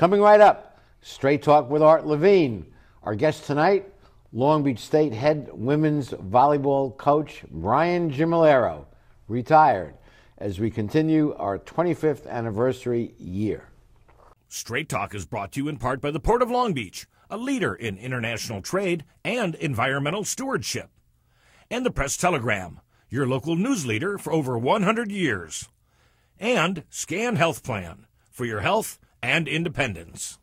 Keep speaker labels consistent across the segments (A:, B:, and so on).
A: Coming right up, Straight Talk with Art Levine. Our guest tonight, Long Beach State head women's volleyball coach Brian Gimmillaro, retired, as we continue our 25th anniversary year.
B: Straight Talk is brought to you in part by the Port of Long Beach, a leader in international trade and environmental stewardship, and the Press Telegram, your local news leader for over 100 years, and Scan Health Plan for your health and independence.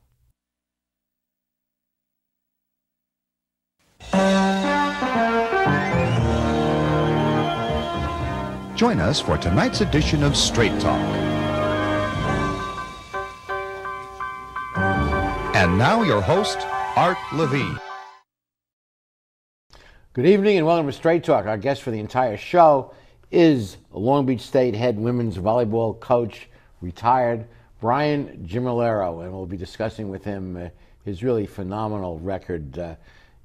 C: Join us for tonight's edition of Straight Talk. And now, your host, Art Levine.
A: Good evening and welcome to Straight Talk. Our guest for the entire show is Long Beach State head women's volleyball coach, retired Brian Gimmillaro, and we'll be discussing with him uh, his really phenomenal record uh,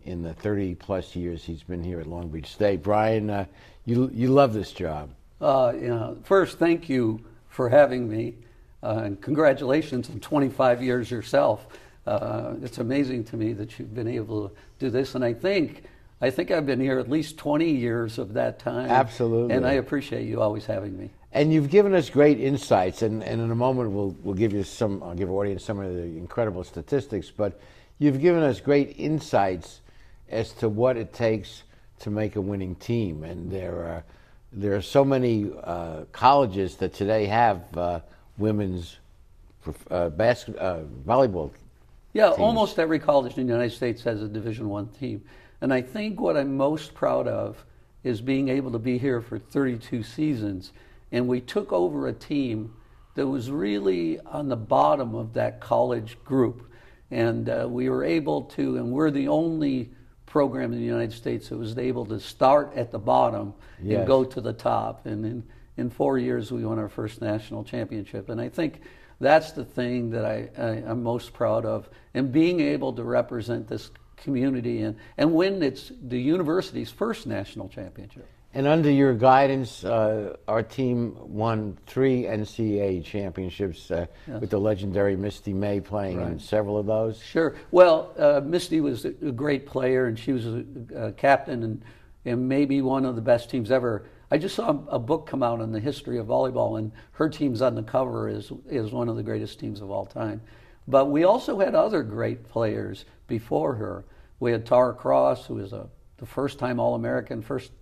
A: in the 30 plus years he's been here at Long Beach State. Brian, uh, you you love this job.
D: Uh, you know, first, thank you for having me, uh, and congratulations on 25 years yourself. Uh, it's amazing to me that you've been able to do this, and I think I think I've been here at least 20 years of that time.
A: Absolutely.
D: And I appreciate you always having me.
A: And you've given us great insights, and, and in a moment we'll, we'll give you some, I'll give our audience some of the incredible statistics, but you've given us great insights as to what it takes to make a winning team. And there are, there are so many uh, colleges that today have uh, women's uh, basket, uh, volleyball.
D: Yeah,
A: teams.
D: almost every college in the United States has a Division One team. And I think what I'm most proud of is being able to be here for 32 seasons. And we took over a team that was really on the bottom of that college group. And uh, we were able to, and we're the only program in the United States that was able to start at the bottom
A: Yes.
D: and go to the top. And in, in four years, we won our first national championship. And I think that's the thing that I, I, I'm most proud of. And being able to represent this community and, and win its, the university's first national championship.
A: And under your guidance, uh, our team won three NCAA championships uh, with the legendary Misty May playing in several of those.
D: Sure. Well, uh, Misty was a a great player, and she was a, a captain and, and maybe one of the best teams ever. I just saw a book come out on the history of volleyball, and her team's on the cover is is one of the greatest teams of all time. But we also had other great players before her. We had Tara Cross, who was a the first time All American, first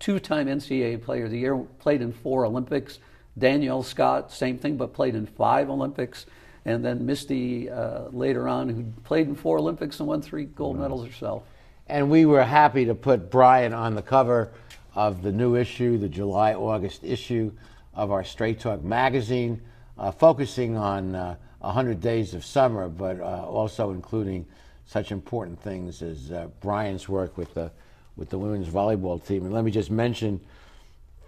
D: two-time NCAA Player of the Year, played in four Olympics. Danielle Scott, same thing, but played in five Olympics. And then Misty uh, later on, who played in four Olympics and won three gold medals herself.
A: And we were happy to put Brian on the cover of the new issue, the July August issue of our Straight Talk magazine, uh, focusing on uh, 100 Days of Summer, but uh, also including such important things as uh, Brian's work with the, with the women's volleyball team. And let me just mention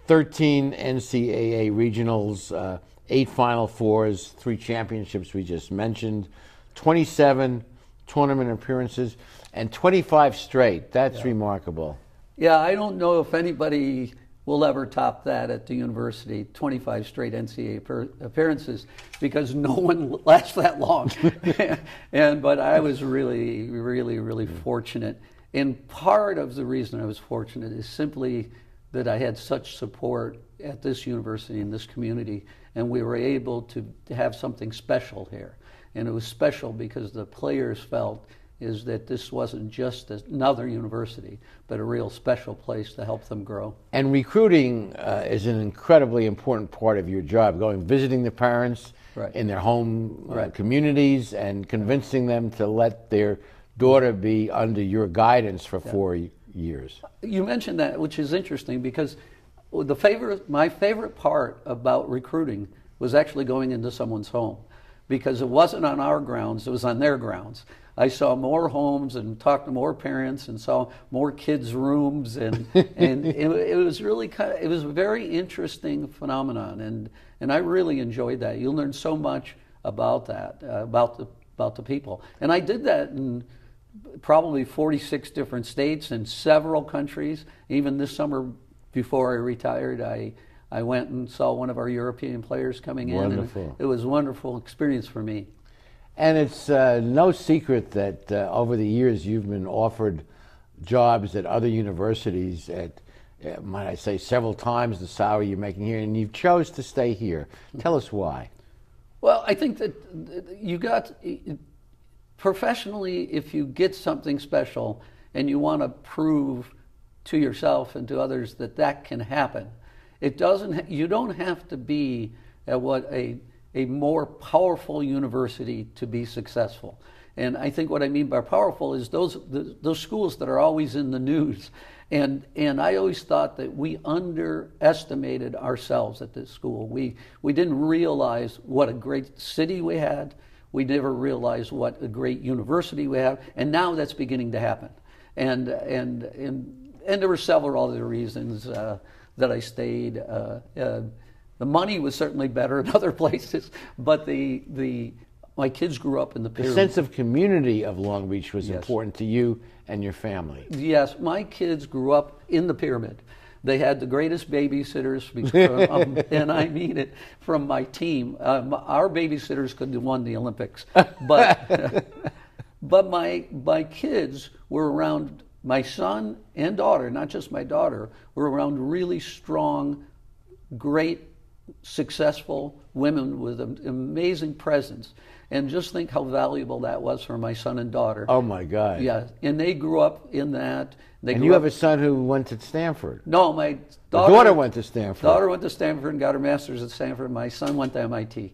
A: 13 NCAA regionals, uh, eight Final Fours, three championships we just mentioned, 27 tournament appearances, and 25 straight. That's remarkable.
D: Yeah, I don't know if anybody will ever top that at the university 25 straight NCAA appearances because no one lasts that long. and but I was really really really fortunate. And part of the reason I was fortunate is simply that I had such support at this university in this community and we were able to, to have something special here. And it was special because the players felt is that this wasn't just another university, but a real special place to help them grow.
A: And recruiting uh, is an incredibly important part of your job, going visiting the parents
D: Right.
A: in their home uh,
D: Right.
A: communities and convincing them to let their daughter be under your guidance for four years.
D: You mentioned that, which is interesting because the favorite, my favorite part about recruiting was actually going into someone's home because it wasn't on our grounds, it was on their grounds. I saw more homes and talked to more parents and saw more kids' rooms and and it, it was really kind of, it was a very interesting phenomenon and and I really enjoyed that. You learn so much about that uh, about the about the people and I did that in probably 46 different states and several countries. Even this summer, before I retired, I I went and saw one of our European players coming in. and
A: Wonderful.
D: it was a wonderful experience for me.
A: And it's uh, no secret that uh, over the years you've been offered jobs at other universities at, uh, might I say, several times the salary you're making here, and you've chose to stay here. Tell us why.
D: Well, I think that you got professionally, if you get something special and you want to prove to yourself and to others that that can happen, it doesn't. You don't have to be at what a a more powerful university to be successful. And I think what I mean by powerful is those the, those schools that are always in the news. And and I always thought that we underestimated ourselves at this school. We we didn't realize what a great city we had. We never realized what a great university we have. And now that's beginning to happen. And and and and there were several other reasons uh, that I stayed. Uh, uh, the money was certainly better in other places, but the the my kids grew up in the pyramid.
A: The sense of community of Long Beach was
D: Yes.
A: important to you and your family.
D: Yes, my kids grew up in the pyramid. They had the greatest babysitters, because- um, and I mean it, from my team. Um, our babysitters could have won the Olympics, but but my my kids were around my son and daughter, not just my daughter, were around really strong, great, successful women with an amazing presence. And just think how valuable that was for my son and daughter.
A: Oh my God!
D: Yeah, and they grew up in that. They
A: And you
D: up,
A: have a son who went to Stanford.
D: no, my daughter,
A: daughter went to Stanford.
D: Daughter went to Stanford and got her master's at Stanford. My son went to MIT.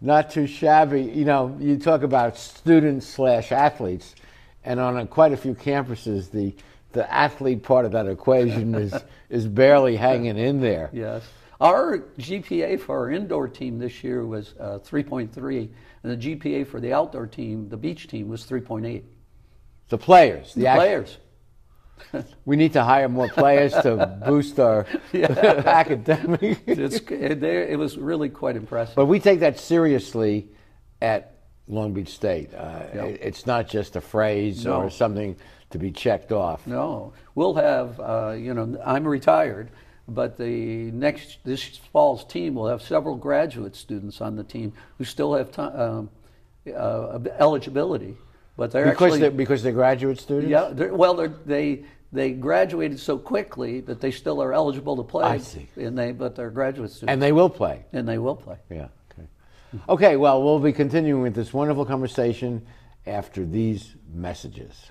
A: Not too shabby. You know, you talk about students slash athletes, and on a, quite a few campuses, the the athlete part of that equation is is barely hanging in there.
D: Yes. Our GPA for our indoor team this year was uh, 3.3, and the GPA for the outdoor team, the beach team, was 3.8.
A: The players, the,
D: The players.
A: We need to hire more players to boost our academic.
D: It, it was really quite impressive.
A: But we take that seriously at Long Beach State. Uh,
D: Yep.
A: It's not just a phrase
D: No.
A: or something to be checked off.
D: No, we'll have. Uh, you know, I'm retired, but the next this fall's team will have several graduate students on the team who still have ti um, uh, eligibility, but they're
A: Because
D: actually
A: they're, because they're graduate students?
D: yeah. They're, well, they're, they they graduated so quickly that they still are eligible to play.
A: I see.
D: And they but they're graduate students,
A: And they will play.
D: and they will play.
A: Yeah. Okay. Okay. Well, we'll be continuing with this wonderful conversation after these messages.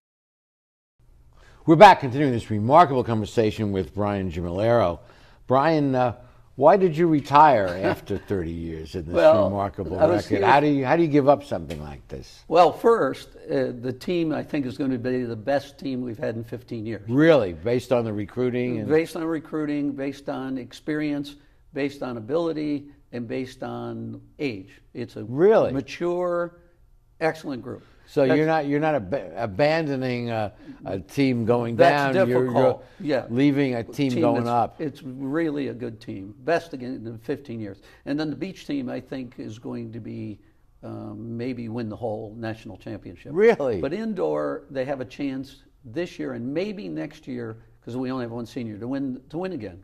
A: We're back continuing this remarkable conversation with Brian Gimmillaro. Brian, uh, why did you retire after 30 years in this
D: Well,
A: remarkable record?
D: here-
A: How do you how do you give up something like this?
D: Well, first, uh, the team I think is going to be the best team we've had in 15 years.
A: Really, based on the recruiting and
D: Based on recruiting, based on experience, based on ability, and based on age. It's a
A: Really?
D: mature, excellent group.
A: So
D: That's-
A: you're not you're not ab- abandoning a, a team going down. You're,
D: difficult.
A: you're
D: yeah,
A: leaving a team,
D: Team
A: going up.
D: It's really a good team, best again in 15 years. And then the beach team, I think, is going to be um, maybe win the whole national championship.
A: Really?
D: But indoor, they have a chance this year and maybe next year because we only have one senior to win to win again.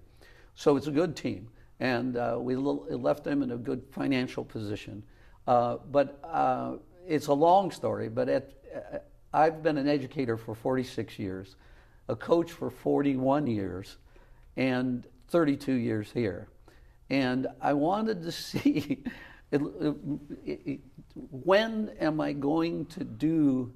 D: So it's a good team, and uh, we l- left them in a good financial position. Uh, but uh, it's a long story. But at, uh, I've been an educator for 46 years, a coach for 41 years, and 32 years here. And I wanted to see it, it, it, when am I going to do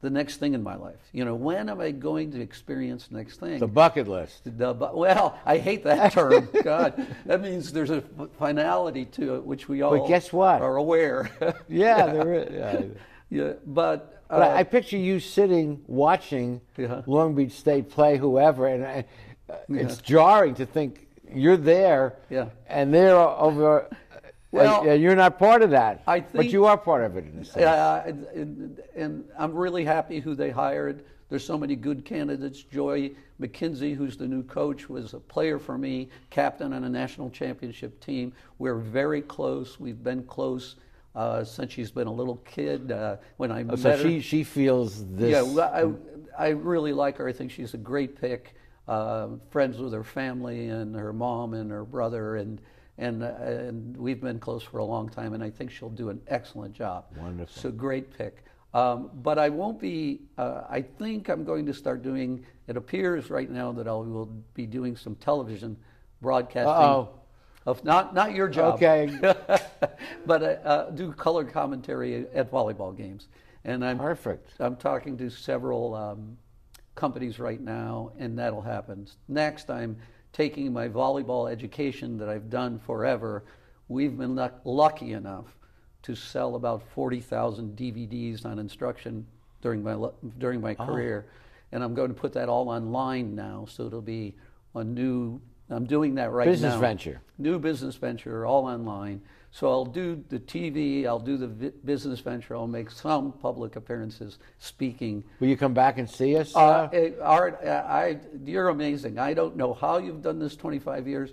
D: the next thing in my life? You know, when am I going to experience the next thing?
A: the bucket list.
D: The bu- well, I hate that term. God, that means there's a finality to it, which we all but
A: guess what?
D: are aware.
A: Yeah, there is. Yeah.
D: yeah, but, uh,
A: But I, I picture you sitting watching
D: Yeah.
A: Long Beach State play whoever, and I, uh, it's jarring to think you're there,
D: Yeah.
A: and they're over.
D: Well,
A: and, and you're not part of that,
D: I
A: but you are part of it in a sense.
D: Uh, and, and- I'm really happy who they hired. There's so many good candidates. Joy McKienzie, who's the new coach, was a player for me, captain on a national championship team. We're very close. We've been close uh, since she's been a little kid. Uh, when I
A: Oh,
D: met
A: so
D: her,
A: she she feels this.
D: yeah, I, I really like her. I think she's a great pick. Uh, friends with her family and her mom and her brother, and and uh, and we've been close for a long time. And I think she'll do an excellent job.
A: Wonderful.
D: So great pick. Um, but I won't be. Uh, I think I'm going to start doing. It appears right now that I will be doing some television broadcasting. Of not not your job.
A: Okay.
D: but uh, uh, do color commentary at volleyball games. And I'm
A: Perfect.
D: I'm talking to several um, companies right now, and that'll happen. Next, I'm taking my volleyball education that I've done forever. We've been luck- lucky enough to sell about 40,000 DVDs on instruction during my during my oh. career, and I'm going to put that all online now, so it'll be a new. I'm doing that right
A: Business
D: now.
A: venture.
D: New business venture, all online. So I'll do the TV, I'll do the vi- business venture, I'll make some public appearances speaking.
A: Will you come back and see us?
D: Uh, eh, Art, uh, I, you're amazing. I don't know how you've done this 25 years,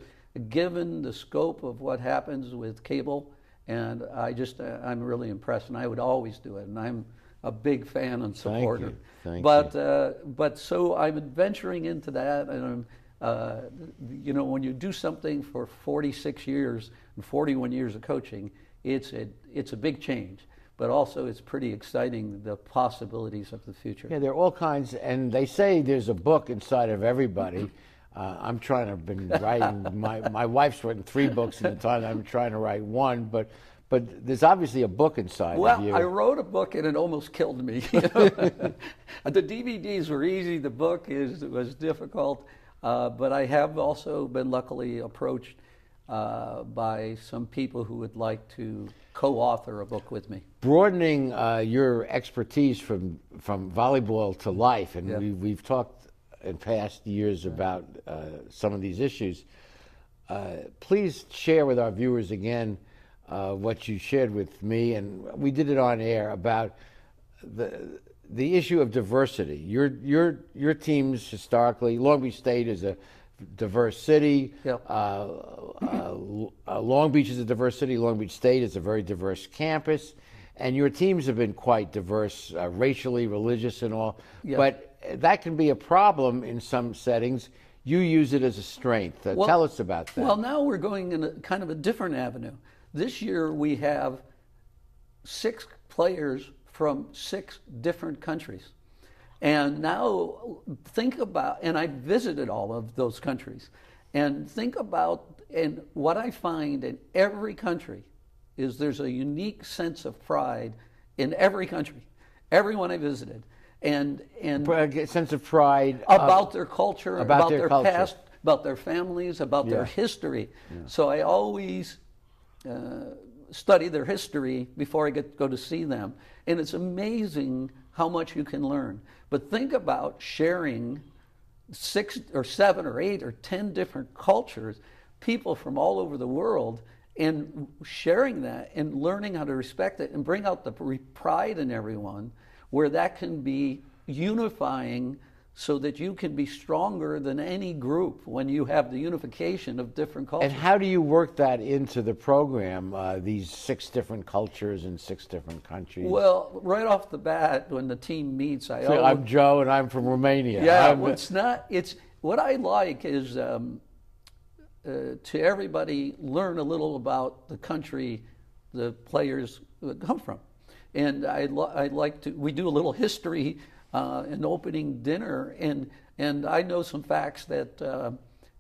D: given the scope of what happens with cable, and I just, uh, I'm really impressed, and I would always do it, and I'm a big fan and supporter.
A: Thank you. Thank
D: but, Uh, but so I'm venturing into that, and I'm, uh, you know, when you do something for 46 years and 41 years of coaching, it's a, it's a big change. But also, it's pretty exciting the possibilities of the future.
A: Yeah, there are all kinds, and they say there's a book inside of everybody. Uh, I'm trying to been writing. My my wife's written three books in the time I'm trying to write one, but but there's obviously a book inside
D: Well,
A: of you.
D: I wrote a book and it almost killed me. you know. the DVDs were easy. The book is was difficult, uh, but I have also been luckily approached uh, by some people who would like to co-author a book with me.
A: broadening uh, your expertise from from volleyball to life, and
D: Yeah.
A: we, we've talked in past years about uh, some of these issues. Uh, please share with our viewers again uh, what you shared with me, and we did it on air about the the issue of diversity. Your your your teams historically, Long Beach State is a diverse city.
D: Yep.
A: Uh, uh, uh, Long Beach is a diverse city. Long Beach State is a very diverse campus, and your teams have been quite diverse, uh, racially, religious, and all. But that can be a problem in some settings. You use it as a strength. Uh,
D: Well-
A: tell us about that.
D: Well, now we're going in a kind of a different avenue. This year we have six players from six different countries. And now think about, and I visited all of those countries, and think about, and what I find in every country is there's a unique sense of pride in every country, everyone I visited. And, and
A: a sense of pride of-
D: about their culture,
A: about
D: about,
A: their
D: their,
A: culture.
D: past, about their families, about their
A: Yeah.
D: history. So I always uh, study their history before I get go to see them, and it's amazing how much you can learn. But think about sharing six or seven or eight or ten different cultures, people from all over the world, and sharing that and learning how to respect it and bring out the pride in everyone, where that can be unifying so that you can be stronger than any group when you have the unification of different cultures.
A: And how do you work that into the program? Uh, these six different cultures in six different countries.
D: well, right off the bat, when the team meets, I
A: So
D: always,
A: I'm Joe, and I'm from Romania.
D: Yeah, well, it's not. It's what I like is um, uh, to everybody learn a little about the country the players come from, and I I like to. We do a little history uh, in opening dinner, and and I know some facts that uh,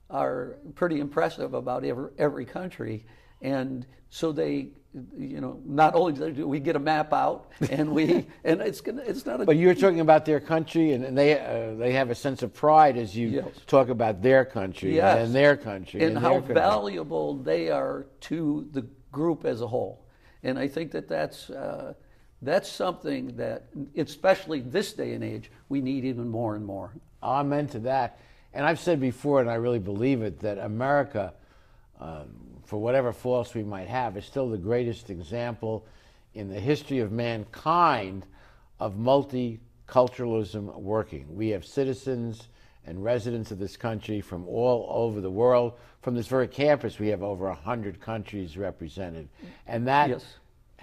D: are pretty impressive about every every country, and so they. You know, not only do we get a map out, and we, and it's gonna, it's not a
A: But you're talking about their country, and, and they uh, they have a sense of pride as you
D: Yes.
A: talk about their country
D: Yes.
A: and their country
D: and,
A: and
D: how
A: country.
D: valuable they are to the group as a whole. And I think that that's uh, that's something that, especially this day and age, we need even more and more.
A: Amen to that. And I've said before, and I really believe it, that America, um, for whatever faults we might have, is still the greatest example in the history of mankind of multiculturalism working. We have citizens and residents of this country from all over the world. From this very campus, we have over 100 countries represented. And that,
D: Yes.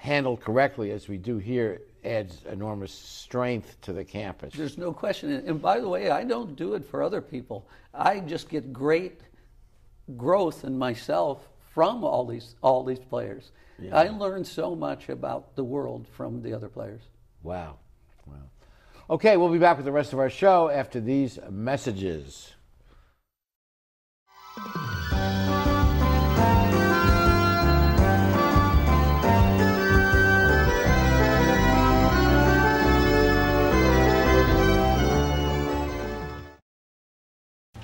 A: Handled correctly, as we do here, adds enormous strength to the campus.
D: There's no question. And by the way, I don't do it for other people. I just get great growth in myself from all these all these players. I learn so much about the world from the other players.
A: Wow. Wow. Okay, we'll be back with the rest of our show after these messages.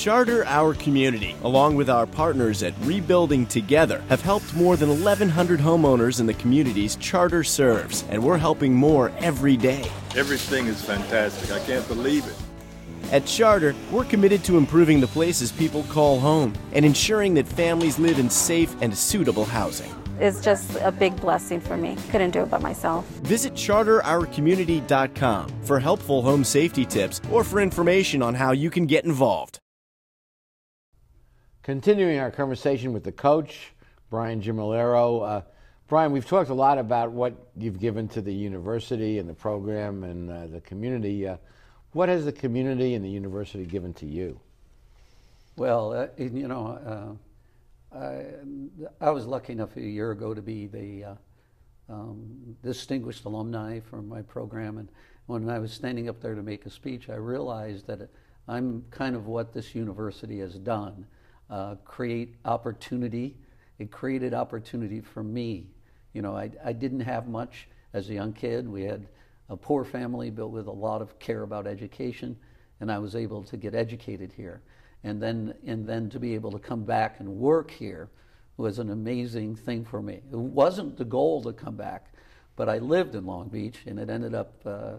E: Charter Our Community, along with our partners at Rebuilding Together, have helped more than 1,100 homeowners in the communities Charter serves, and we're helping more every day.
F: Everything is fantastic. I can't believe it.
E: At Charter, we're committed to improving the places people call home and ensuring that families live in safe and suitable housing.
F: It's just a big blessing for me. Couldn't do it by myself.
E: Visit charterourcommunity.com for helpful home safety tips or for information on how you can get involved.
A: Continuing our conversation with the coach, Brian Gimmillaro. Uh, Brian, we've talked a lot about what you've given to the university and the program and uh, the community. Uh, what has the community and the university given to you?
D: Well, uh, you know, uh, I, I, was lucky enough a year ago to be the uh, um, distinguished alumni from my program. And when I was standing up there to make a speech, I realized that I'm kind of what this university has done uh, create opportunity. It created opportunity for me. You know, I, I didn't have much as a young kid. We had a poor family built with a lot of care about education, and I was able to get educated here. And then, and then to be able to come back and work here was an amazing thing for me. It wasn't the goal to come back, but I lived in Long Beach, and it ended up uh, uh,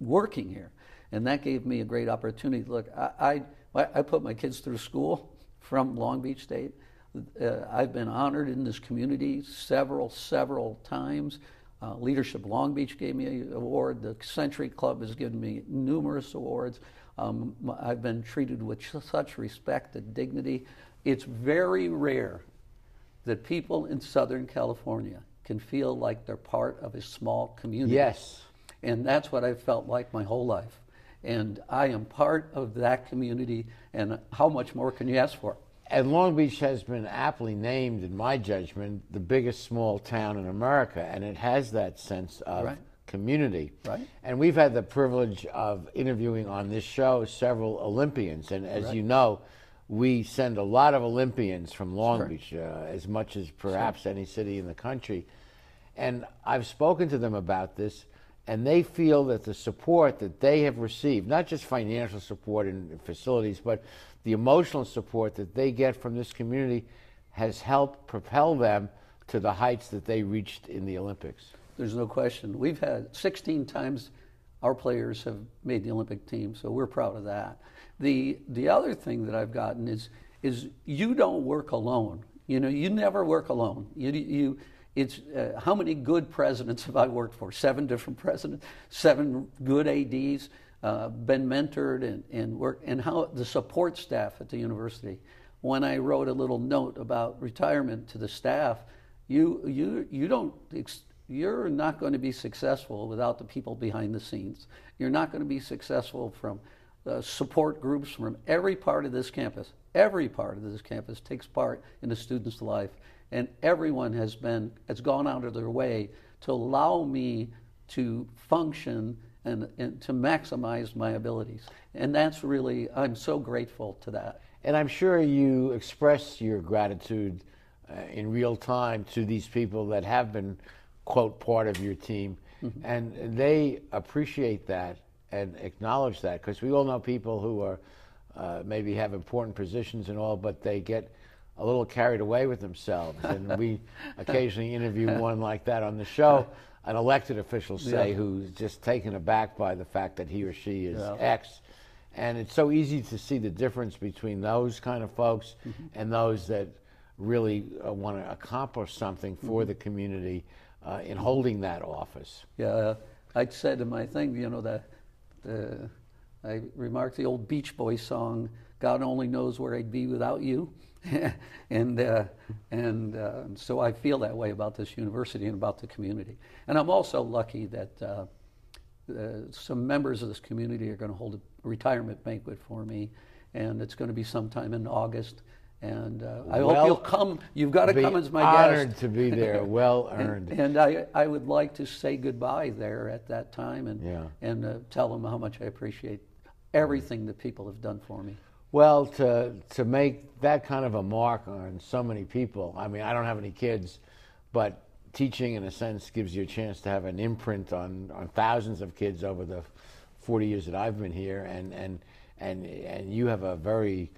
D: working here. And that gave me a great opportunity. Look, I, I, I put my kids through school from Long Beach State. Uh, I've been honored in this community several, several times. Uh, Leadership Long Beach gave me an award. The Century Club has given me numerous awards. Um, I've been treated with such respect and dignity. It's very rare that people in Southern California can feel like they're part of a small community.
A: Yes.
D: And that's what I've felt like my whole life. And I am part of that community, and how much more can you ask for?
A: And Long Beach has been aptly named, in my judgment, the biggest small town in America, and it has that sense of
D: right.
A: community.
D: Right.
A: And we've had the privilege of interviewing on this show several Olympians, and as
D: right.
A: you know, we send a lot of Olympians from Long
D: sure.
A: Beach, uh, as much as perhaps
D: sure.
A: any city in the country. And I've spoken to them about this, and they feel that the support that they have received, not just financial support and facilities, but the emotional support that they get from this community has helped propel them to the heights that they reached in the Olympics.
D: There's no question. We've had 16 times our players have made the Olympic team, so we're proud of that. The the other thing that I've gotten is is you don't work alone. You know, you never work alone. You you it's uh, how many good presidents have I worked for? Seven different presidents, seven good ads uh, been mentored and, and worked, and how the support staff at the university. When I wrote a little note about retirement to the staff, you, you, you don't, you're not going to be successful without the people behind the scenes. You're not going to be successful from uh, support groups from every part of this campus. Every part of this campus takes part in the student's life, and everyone has been has gone out of their way to allow me to function and, and to maximize my abilities. And that's really, I'm so grateful to that.
A: And I'm sure you express your gratitude uh, in real time to these people that have been, quote, part of your team. Mm-hmm. And they appreciate that and acknowledge that because we all know people who are uh, maybe have important positions and all, but they get a little carried away with themselves. And we occasionally interview one like that on the show an elected official say
D: Yeah.
A: who's just taken aback by the fact that he or she is
D: Yeah.
A: X. And it's so easy to see the difference between those kind of folks
D: Mm-hmm.
A: and those that really uh, want to accomplish something for
D: Mhm.
A: the community uh, in holding that office.
D: Yeah, I said in my thing, you know, that uh, I remarked the old Beach Boys song, God only knows where I'd be without you. and uh, and uh, so I feel that way about this university and about the community. And I'm also lucky that uh, uh, some members of this community are going to hold a retirement banquet for me, and it's going to be sometime in August. And uh, I hope you'll come. You've got to come as my guest.
A: honored
D: guest.
A: to be there. Well earned.
D: And, I, I would like to say goodbye there at that time and
A: Yeah.
D: and uh, tell them how much I appreciate everything that people have done for me.
A: Well, to to make that kind of a mark on so many people. I mean, I don't have any kids, but teaching in a sense gives you a chance to have an imprint on, on thousands of kids over the 40 years that I've been here and and and and you have a very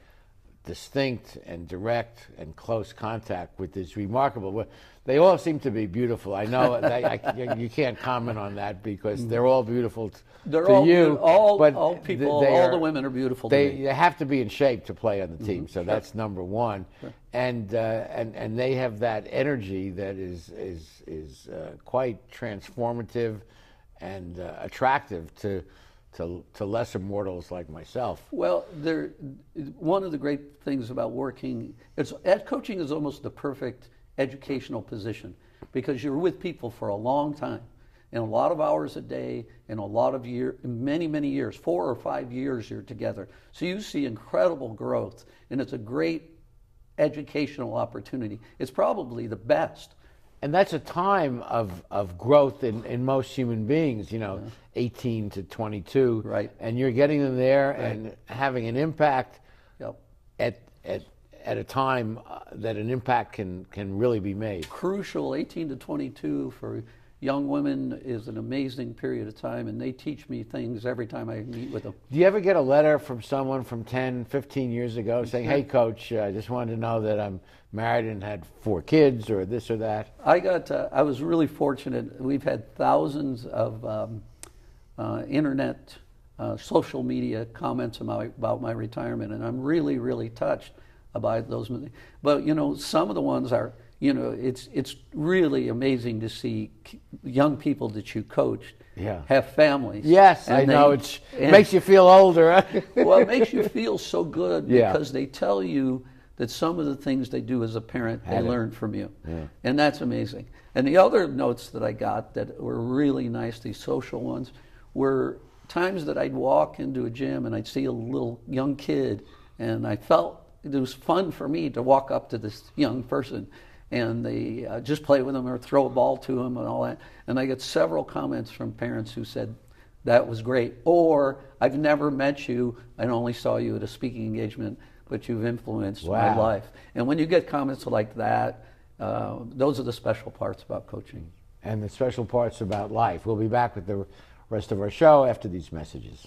A: distinct and direct and close contact with this remarkable. They all seem to be beautiful. I know they, I, you can't comment on that because they're all beautiful t-
D: They're
A: to
D: all
A: you.
D: all-
A: but
D: all people- all
A: are-
D: the women are beautiful to
A: They, they have to be in shape to play on the team,
D: Mhm,
A: so
D: sure.
A: that's number one. And, uh, and and they have that energy that is is is uh, quite transformative and uh, attractive to. To, to lesser mortals like myself.
D: Well, there, one of the great things about working, it's, coaching is almost the perfect educational position because you're with people for a long time and a lot of hours a day and a lot of year, many, many years, four or five years you're together. So you see incredible growth and it's a great educational opportunity. It's probably the best.
A: And that's a time of, of growth in, in most human beings, you know, 18 to 22.
D: Right.
A: And you're getting them there
D: Right.
A: and having an impact
D: Yep.
A: at, at, at a time uh, that an impact can, can really be made.
D: Crucial, 18 to 22 for young women is an amazing period of time and they teach me things every time I meet with them.
A: Do you ever get a letter from someone from 10, 15 years ago saying, hey, coach, uh, I just wanted to know that I'm married and had four kids or this or that?
D: I got. Uh, I was really fortunate. We've had thousands of um, uh, internet, uh, social media comments about, about my retirement, and I'm really, really touched about those. But you know, some of the ones are. You know, it's it's really amazing to see young people that you coached
A: Yeah.
D: have families.
A: Yes, I know.
D: they-
A: It's, it makes you feel older.
D: well, it makes you feel so good
A: Yeah.
D: because they tell you that some of the things they do as a parent they
A: Had it.
D: learned from you,
A: Yeah.
D: and that's amazing. And the other notes that I got that were really nice, these social ones, were times that I'd walk into a gym and I'd see a little young kid, and I felt it was fun for me to walk up to this young person and they uh, just play with them or throw a ball to them and all that. And I get several comments from parents who said, that was great. Or I've never met you. I only saw you at a speaking engagement, but you've influenced my life. And when you get comments like that, uh, those are the special parts about coaching.
A: and the special parts about life. We'll be back with the rest of our show after these messages.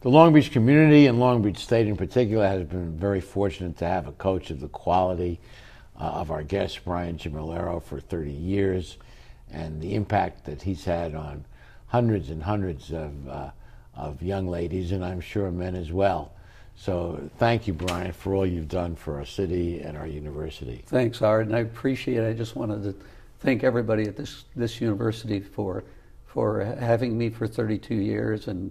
A: The Long Beach community and Long Beach State in particular has been very fortunate to have a coach of the quality uh, of our guest, Brian Gimmillaro, for 30 years, and the impact that he's had on hundreds and hundreds of, uh, of young ladies, and I'm sure men as well. So thank you, Brian, for all you've done for our city and our university.
D: Thanks, Art, and I appreciate it. I just wanted to thank everybody at this, this university for, for having me for 32 years, and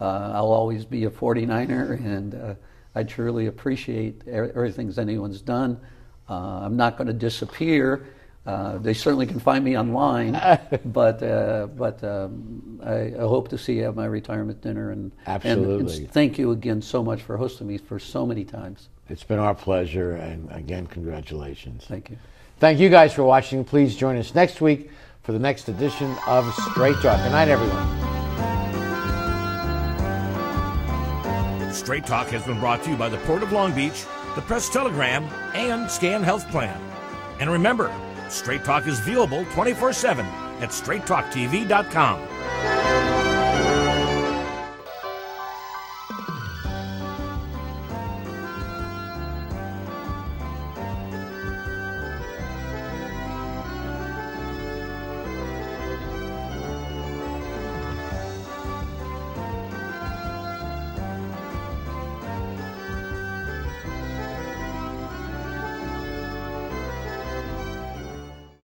D: uh, I'll always be a 49er, and uh, I truly appreciate everything anyone's done. Uh, I'm not going to disappear. Uh, they certainly can find me online, but uh, but um, I, I hope to see you at my retirement dinner. And and- and
A: Absolutely.
D: thank you again so much for hosting me for so many times.
A: It's been our pleasure, and again, congratulations.
D: Thank you.
A: Thank you guys for watching. Please join us next week for the next edition of Straight Talk. Good night, everyone.
B: Straight Talk has been brought to you by the Port of Long Beach, the Press Telegram, and Scan Health Plan. And remember, Straight Talk is viewable 24 7 at straighttalktv.com.